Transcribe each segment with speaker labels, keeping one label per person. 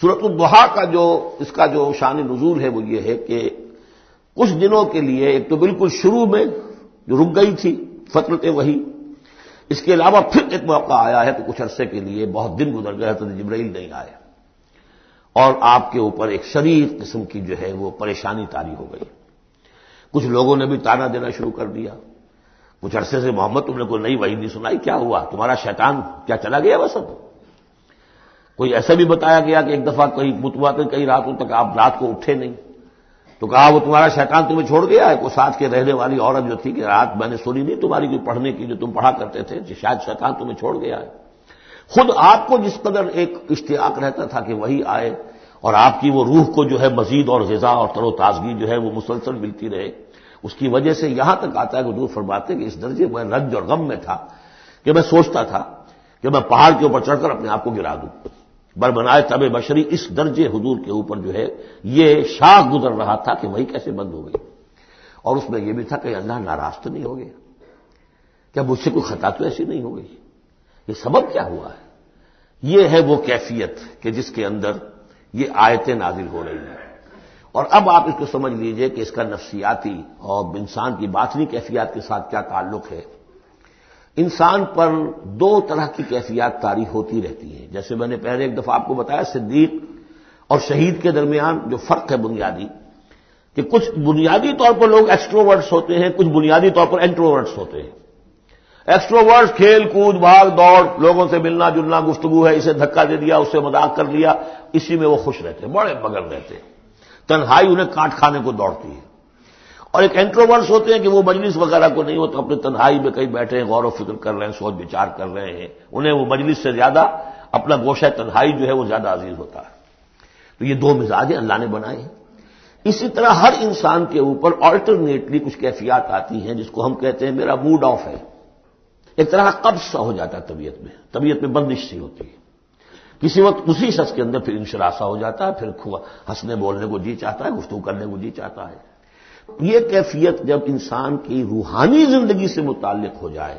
Speaker 1: صورت الدحا کا جو، اس کا جو شان نزول ہے وہ یہ ہے کہ کچھ دنوں کے لیے، ایک تو بالکل شروع میں جو رک گئی تھی فطرت وہی، اس کے علاوہ پھر ایک موقع آیا ہے تو کچھ عرصے کے لیے بہت دن گزر گئے تو جبرائیل نہیں آئے۔ اور آپ کے اوپر ایک شریف قسم کی جو ہے وہ پریشانی تاری ہو گئی۔ کچھ لوگوں نے بھی تانا دینا شروع کر دیا۔ کچھ عرصے سے محمد تم نے کوئی نئی وحی نہیں سنائی، کیا ہوا؟ تمہارا شیطان کیا چلا گیا بس اب کوئی ایسا بھی بتایا گیا کہ ایک دفعہ کہیں بتوا کر کئی راتوں تک آپ رات کو اٹھے نہیں۔ تو کہا وہ تمہارا شیطان تمہیں چھوڑ گیا ہے، کوئی ساتھ کے رہنے والی عورت جو تھی کہ رات میں نے سنی نہیں تمہاری کوئی پڑھنے کی جو تم پڑھا کرتے تھے شاید شیطان تمہیں چھوڑ گیا ہے۔ خود آپ کو جس قدر ایک اشتیاق رہتا تھا کہ وہی آئے اور آپ کی وہ روح کو جو ہے مزید اور غذا اور تر و تازگی جو ہے وہ مسلسل ملتی رہے، اس کی وجہ سے یہاں تک آتا ہے کہ دور فرماتے کہ اس درجے میں رنج اور غم میں تھا کہ میں سوچتا تھا کہ میں پہاڑ کے اوپر چڑھ کر اپنے آپ کو گرا دوں۔ بر بنائے تب بشری اس درجے حضور کے اوپر جو ہے، یہ شاخ گزر رہا تھا کہ وہی کیسے بند ہو گئی۔ اور اس میں یہ بھی تھا کہ اللہ ناراض تو نہیں ہو گیا۔ کیا مجھ سے کوئی خطا تو ایسی نہیں ہو گئی؟ یہ سبب کیا ہوا ہے؟ یہ ہے وہ کیفیت کہ جس کے اندر یہ آیتیں نازل ہو رہی ہیں۔ اور اب آپ اس کو سمجھ لیجیے کہ اس کا نفسیاتی اور انسان کی باطنی کیفیات کے ساتھ کیا تعلق ہے۔ انسان پر دو طرح کی کیفیات تاری ہوتی رہتی ہیں۔ جیسے میں نے پہلے ایک دفعہ آپ کو بتایا، صدیق اور شہید کے درمیان جو فرق ہے بنیادی، کہ کچھ بنیادی طور پر لوگ ایکسٹروورٹس ہوتے ہیں، کچھ بنیادی طور پر انٹروورٹس ہوتے ہیں۔ ایکسٹروورٹس کھیل کود، بھاگ دوڑ، لوگوں سے ملنا جلنا، گفتگو ہے، اسے دھکا دے دیا، اس سے مذاق کر لیا، اسی میں وہ خوش رہتے ہیں، بڑے بغل رہتے ہیں۔ تنہائی انہیں کاٹ کھانے کو دوڑتی ہے۔ اور ایک اینٹروورس ہوتے ہیں کہ وہ مجلس وغیرہ کو نہیں ہوتا اپنے تنہائی میں کہیں بیٹھے ہیں، غور و فکر کر رہے ہیں، سوچ بچار کر رہے ہیں۔ انہیں وہ مجلس سے زیادہ اپنا گوشہ تنہائی جو ہے وہ زیادہ عزیز ہوتا ہے۔ تو یہ دو مزاج اللہ نے بنائے ہیں۔ اسی طرح ہر انسان کے اوپر آلٹرنیٹلی کچھ کیفیات آتی ہیں، جس کو ہم کہتے ہیں میرا موڈ آف ہے۔ ایک طرح قبض سا ہو جاتا ہے طبیعت میں۔ طبیعت میں بندش سی ہوتی ہے۔ کسی وقت اسی شخص کے اندر پھر انشراسا ہو جاتا ہے، پھر ہنسنے بولنے کو جی چاہتا ہے، گفتگو کرنے کو جی چاہتا ہے۔ یہ کیفیت جب انسان کی روحانی زندگی سے متعلق ہو جائے،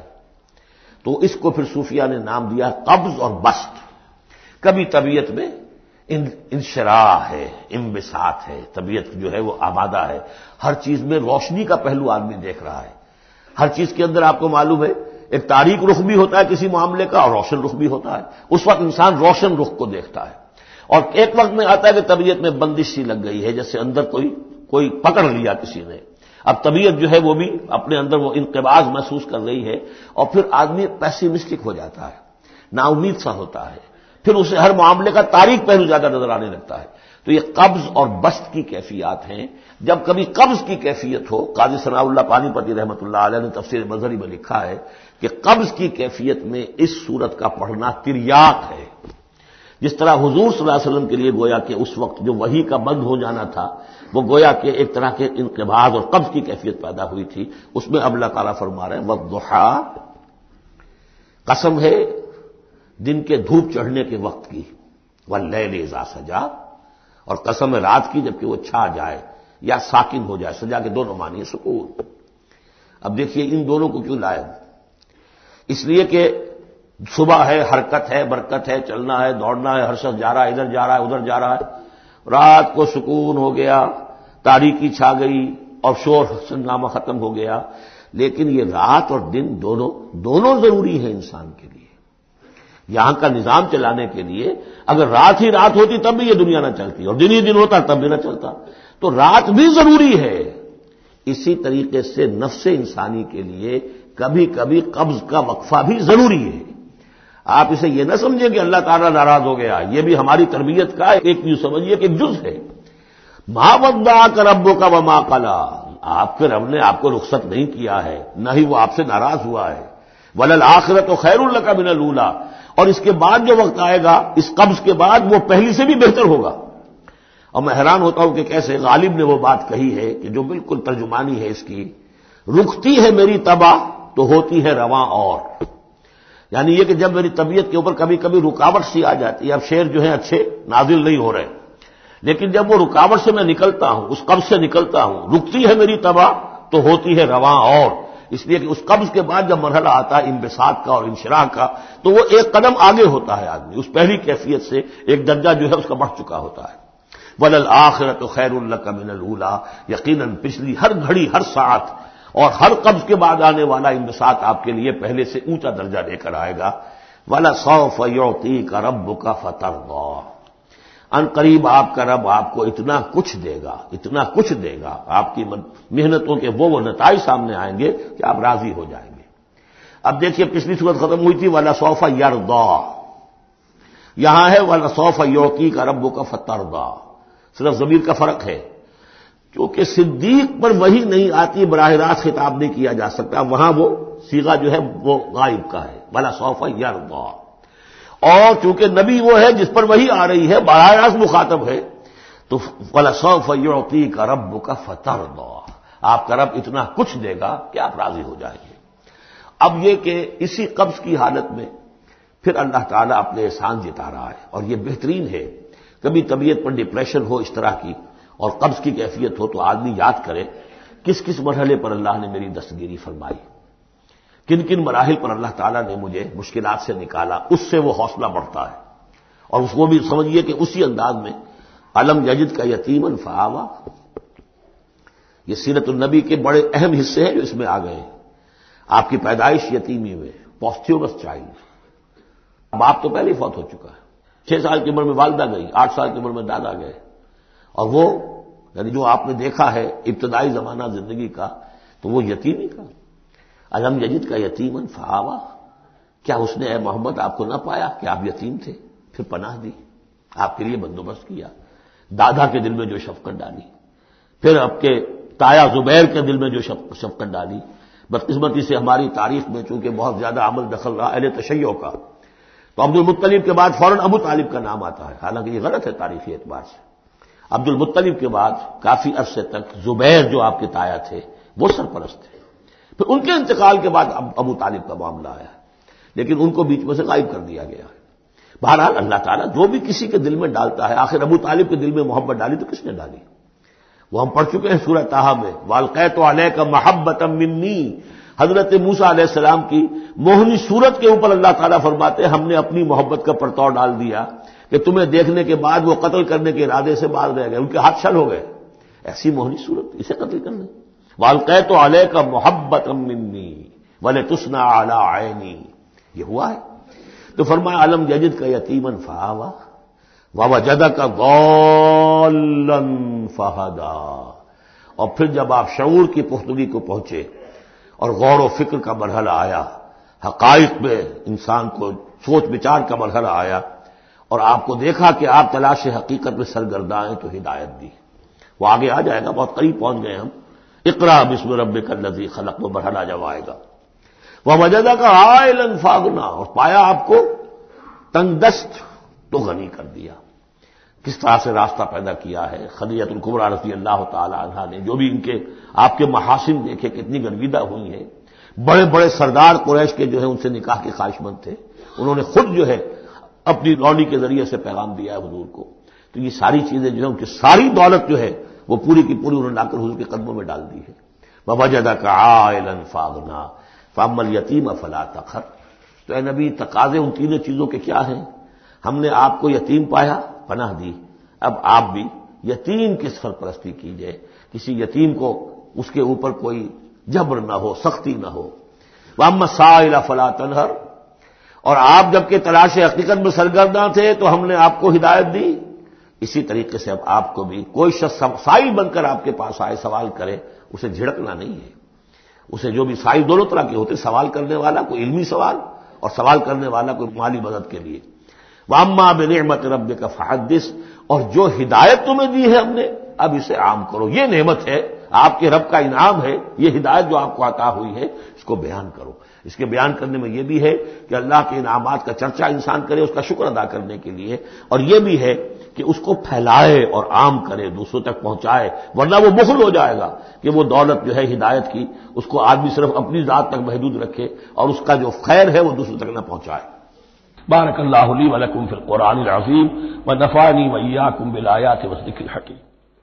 Speaker 1: تو اس کو پھر صوفیہ نے نام دیا قبض اور بست کبھی طبیعت میں انشراح ہے امبسات ہے، طبیعت جو ہے وہ آبادہ ہے۔ ہر چیز میں روشنی کا پہلو آدمی دیکھ رہا ہے۔ ہر چیز کے اندر آپ کو معلوم ہے، ایک تاریخ رخ بھی ہوتا ہے کسی معاملے کا اور روشن رخ بھی ہوتا ہے۔ اس وقت انسان روشن رخ کو دیکھتا ہے۔ اور ایک وقت میں آتا ہے کہ طبیعت میں بندش سی لگ گئی ہے جیسے اندر کوئی کوئی پکڑ لیا کسی نے۔ اب طبیعت جو ہے وہ بھی اپنے اندر وہ انقباز محسوس کر رہی ہے اور پھر آدمی پیسیمسٹک ہو جاتا ہے نا امید سا ہوتا ہے۔ پھر اسے ہر معاملے کا تاریخ پہلو زیادہ نظر آنے لگتا ہے۔ تو یہ قبض اور بست کی کیفیات ہیں۔ جب کبھی قبض کی کیفیت ہو، قاضی ثناء اللہ پانی پتی رحمۃ اللہ علیہ نے تفسیر مظہری میں لکھا ہے کہ قبض کی کیفیت میں اس صورت کا پڑھنا تریاق ہے۔ جس طرح حضور صلی اللہ علیہ وسلم کے لیے گویا کہ اس وقت جو وہی کا بند ہو جانا تھا، وہ گویا کہ ایک طرح کے انقباز اور قبض کی کیفیت پیدا ہوئی تھی، اس میں اب اللہ تعالیٰ فرما رہے ہیں وقت قسم ہے دن کے دھوپ چڑھنے کے وقت کی وہ لے لیزا سجا اور قسم ہے رات کی جبکہ وہ چھا جائے یا ساکن ہو جائے، سجا کے دونوں مانی سکون۔ اب دیکھیے ان دونوں کو کیوں لائے اس لیے کہ صبح ہے، حرکت ہے، برکت ہے، چلنا ہے، دوڑنا ہے، ہر شخص جا رہا ہے، ادھر جا رہا ہے، ادھر جا رہا ہے۔ رات کو سکون ہو گیا تاریخی چھا گئی، اور شور سنگامہ ختم ہو گیا۔ لیکن یہ رات اور دن دونوں دونوں ضروری ہیں انسان کے لیے۔ یہاں کا نظام چلانے کے لیے اگر رات ہی رات ہوتی تب بھی یہ دنیا نہ چلتی، اور دن ہی دن ہوتا تب بھی نہ چلتا۔ تو رات بھی ضروری ہے۔ اسی طریقے سے نفس انسانی کے لیے کبھی کبھی قبض کا وقفہ بھی ضروری ہے۔ آپ اسے یہ نہ سمجھیں کہ اللہ تعالیٰ ناراض ہو گیا۔ یہ بھی ہماری تربیت کا ایک یوں سمجھیے کہ جز ہے۔ ماں بدا کر ابو کا وہ ماں کلا آپ کے رب نے آپ کو رخصت نہیں کیا ہے، نہ ہی وہ آپ سے ناراض ہوا ہے۔ ولل آخرت و خیر اللہ کا بنا لولا اور اس کے بعد جو وقت آئے گا، اس قبض کے بعد وہ پہلی سے بھی بہتر ہوگا۔ اور میں حیران ہوتا ہوں کہ کیسے غالب نے وہ بات کہی ہے کہ جو بالکل ترجمانی ہے اس کی۔ رکتی ہے میری تباہ تو ہوتی ہے رواں اور۔ یعنی یہ کہ جب میری طبیعت کے اوپر کبھی کبھی رکاوٹ سی آ جاتی ہے، اب شیر جو ہیں اچھے نازل نہیں ہو رہے۔ لیکن جب وہ رکاوٹ سے میں نکلتا ہوں، اس قبض سے نکلتا ہوں، رکتی ہے میری تباہ، تو ہوتی ہے رواں اور۔ اس لیے کہ اس قبض کے بعد جب مرحلہ آتا ہے انبساط کا اور انشراح کا، تو وہ ایک قدم آگے ہوتا ہے آدمی، اس پہلی کیفیت سے ایک درجہ جو ہے اس کا بڑھ چکا ہوتا ہے۔ ولل آخرت خیر اللہ کا من اللہ یقیناً پچھلی ہر گھڑی، ہر ساتھ اور ہر قبض کے بعد آنے والا انبساط آپ کے لیے پہلے سے اونچا درجہ لے کر آئے گا۔ والا سو فیوتی کا رب کا فتر ان قریب آپ کا رب آپ کو اتنا کچھ دے گا، اتنا کچھ دے گا۔ آپ کی محنتوں کے وہ وہ نتائج سامنے آئیں گے کہ آپ راضی ہو جائیں گے۔ اب دیکھیے پچھلی صورت ختم ہوئی تھی والا صوفہ یار یہاں ہے والا صوفہ یوکی کا رب کا فتر صرف ضمیر کا فرق ہے۔ کیونکہ صدیق پر وہی نہیں آتی، براہ راست خطاب نہیں کیا جا سکتا۔ وہاں وہ سیگا جو ہے، وہ غائب کا ہے۔ والا صوفہ یار اور چونکہ نبی وہ ہے جس پر وہی آ رہی ہے، براہ راست مخاطب ہے، تو فلا سو فیوتی کا رب کا فتح آپ کا رب اتنا کچھ دے گا کہ آپ راضی ہو جائیں گے۔ اب یہ کہ اسی قبض کی حالت میں پھر اللہ تعالیٰ اپنے احسان جتا رہا ہے۔ اور یہ بہترین ہے، کبھی طبیعت پر ڈپریشن ہو، اس طرح کی۔ اور قبض کی کیفیت ہو تو آدمی یاد کرے کس کس مرحلے پر اللہ نے میری دستگیری فرمائی۔ کن کن مراحل پر اللہ تعالیٰ نے مجھے مشکلات سے نکالا، اس سے وہ حوصلہ بڑھتا ہے۔ اور اس کو بھی سمجھیے کہ اسی انداز میں علم ججد کا یتیم الفاوا یہ سیرت النبی کے بڑے اہم حصے ہیں جو اس میں آ گئے ہیں۔ آپ کی پیدائش یتیمی میں پوسٹیورس چائلڈ۔ اب آپ تو پہلے ہی فوت ہو چکا ہے۔ چھ سال کی عمر میں والدہ گئی، آٹھ سال کی عمر میں دادا گئے۔ اور وہ یعنی جو آپ نے دیکھا ہے ابتدائی زمانہ زندگی کا، تو وہ یتیمی کا۔ علم یجد کا یتیم فہاوا کیا اس نے اے محمد آپ کو نہ پایا کہ آپ یتیم تھے؟ پھر پناہ دی۔ آپ کے لیے بندوبست کیا۔ دادا کے دل میں جو شفقت ڈالی۔ پھر اب کے تایا زبیر کے دل میں جو شفقت ڈالی۔ بدقسمتی سے ہماری تاریخ میں چونکہ بہت زیادہ عمل دخل رہا اہل تشیعوں کا۔ تو عبد المطلیب کے بعد فوراً ابو طالب کا نام آتا ہے۔ حالانکہ یہ غلط ہے تاریخی اعتبار سے۔ عبد المطلیب کے بعد کافی عرصے تک زبیر جو آپ کے تایا تھے، وہ سرپرست تھے۔ پھر ان کے انتقال کے بعد ابو طالب کا معاملہ آیا، لیکن ان کو بیچ میں سے غائب کر دیا گیا۔ ہے بہرحال اللہ تعالیٰ جو بھی کسی کے دل میں ڈالتا ہے، آخر ابو طالب کے دل میں محبت ڈالی تو کس نے ڈالی؟ وہ ہم پڑھ چکے ہیں سورہ تاہا میں، والقیت علیہ کا محبت منی۔ حضرت موسا علیہ السلام کی موہنی صورت کے اوپر اللہ تعالیٰ فرماتے ہم نے اپنی محبت کا پرتو ڈال دیا۔ کہ تمہیں دیکھنے کے بعد وہ قتل کرنے کے ارادے سے باز رہ گئے، ان کے ہاتھ چھل ہو گئے۔ ایسی موہنی صورت، اسے قتل کرنے والقی تو علیہ کا محبت امنی ولے تسنا اعلی آئنی یہ ہوا ہے۔ تو فرمایا علم ججد کا یتیمن فہاوا بابا جدا کا گولن فہدا اور پھر جب آپ شعور کی پختگی کو پہنچے اور غور و فکر کا مرحلہ آیا، حقائق میں انسان کو سوچ بچار کا مرحلہ آیا اور آپ کو دیکھا کہ آپ تلاش حقیقت میں سرگرداں ہیں تو ہدایت دی۔ وہ آگے آ جائے گا، بہت قریب پہنچ گئے ہم۔ اقرا بسم رب کر لذی خلق میں بڑھنا جب آئے گا۔ وہ وجدہ کا آئلن فاگنا اور پایا آپ کو تنگ دست تو غنی کر دیا۔ کس طرح سے راستہ پیدا کیا ہے؟ خدیت القبر رضی اللہ تعالی عنہ نے جو بھی ان کے، آپ کے محاسن دیکھے کتنی گرویدہ ہوئی ہیں۔ بڑے بڑے سردار قریش کے جو ہے ان سے نکاح کے خواہش مند تھے۔ انہوں نے خود جو ہے اپنی رونی کے ذریعے سے پیغام دیا ہے حضور کو۔ تو یہ ساری چیزیں جو ہے ان کی ساری دولت جو ہے، وہ پوری کی پوری انہوں نے لا کر حضور کے قدموں میں ڈال دی ہے۔ بابا جدا کا آئلن فاغنا فامل یتیم افلا تخر۔ تو اے نبی، تقاضے ان تینوں چیزوں کے کیا ہیں؟ ہم نے آپ کو یتیم پایا، پناہ دی۔ اب آپ بھی یتیم کی سرپرستی کیجیے کسی یتیم کو اس کے اوپر کوئی جبر نہ ہو، سختی نہ ہو۔ وہ سا فلا تنہر اور آپ جبکہ تلاش حقیقت میں سرگرداں تھے تو ہم نے آپ کو ہدایت دی۔ اسی طریقے سے اب آپ کو بھی کوئی شخص سائل بن کر آپ کے پاس آئے، سوال کرے، اسے جھڑکنا نہیں ہے۔ اسے جو بھی سائل دونوں طرح کے ہوتے، سوال کرنے والا کوئی علمی سوال اور سوال کرنے والا کوئی مالی مدد کے لیے۔ واما بن نعمت رب کا فحدث۔ اور جو ہدایت تمہیں دی ہے ہم نے، اب اسے عام کرو۔ یہ نعمت ہے، آپ کے رب کا انعام ہے، یہ ہدایت جو آپ کو عطا ہوئی ہے، اس کو بیان کرو۔ اس کے بیان کرنے میں یہ بھی ہے کہ اللہ کے انعامات کا چرچا انسان کرے، اس کا شکر ادا کرنے کے لیے۔ اور یہ بھی ہے کہ اس کو پھیلائے اور عام کرے، دوسروں تک پہنچائے، ورنہ وہ مخل ہو جائے گا کہ وہ دولت جو ہے ہدایت کی، اس کو آدمی صرف اپنی ذات تک محدود رکھے اور اس کا جو خیر ہے وہ دوسروں تک نہ پہنچائے۔
Speaker 2: بارک اللہ علی ولکم فی القرآن العظیم و نفانی ویا کم بلایات الحکیم۔